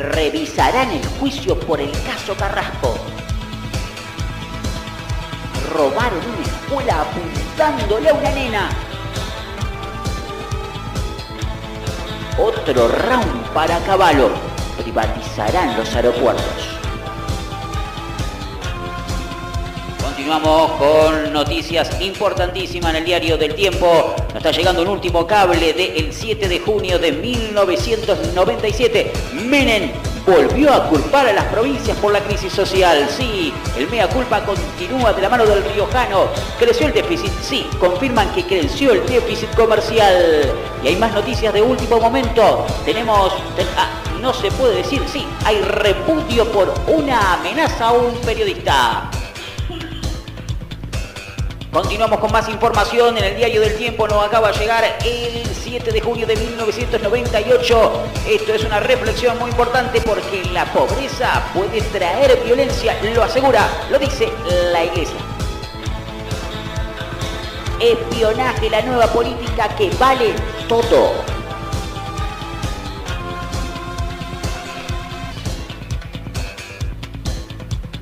revisarán el juicio por el caso Carrasco. Robaron una escuela apuntándole a una nena. Otro round para Caballo. Privatizarán los aeropuertos. Continuamos con noticias importantísimas en el diario del tiempo. Nos está llegando un último cable del 7 de junio de 1997. Menem volvió a culpar a las provincias por la crisis social. Sí, el mea culpa continúa de la mano del riojano. ¿Creció el déficit? Sí, confirman que creció el déficit comercial. Y hay más noticias de último momento. Tenemos... Ah, no se puede decir, sí, hay repudio por una amenaza a un periodista. Continuamos con más información en el Diario del Tiempo. Nos acaba de llegar el 7 de junio de 1998. Esto es una reflexión muy importante porque la pobreza puede traer violencia. Lo asegura, lo dice la Iglesia. Espionaje, la nueva política que vale todo.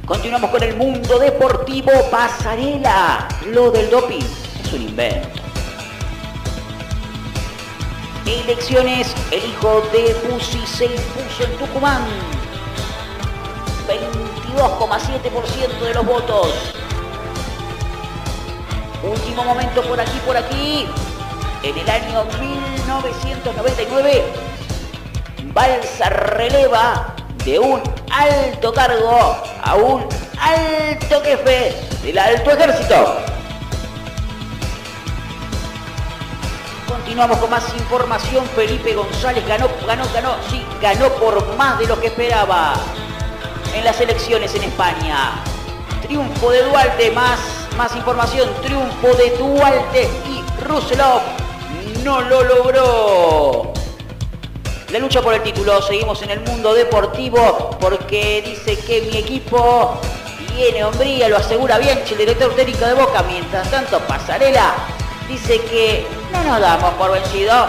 Continuamos con el mundo deportivo pasarela. Lo del doping es un invento. Elecciones, el hijo de Pusi se impuso en Tucumán. 22,7% de los votos. Último momento por aquí, por aquí. En el año 1999, Balsa releva de un alto cargo a un alto jefe del alto ejército. Continuamos con más información. Felipe González ganó, ganó, ganó, sí, ganó por más de lo que esperaba en las elecciones en España. Triunfo de Duarte, más, más información. Triunfo de Duarte y Rousselov no lo logró. La lucha por el título, seguimos en el mundo deportivo porque dice que mi equipo tiene hombría, lo asegura bien el director técnico de Boca. Mientras tanto, Pasarela dice que no nos damos por vencido,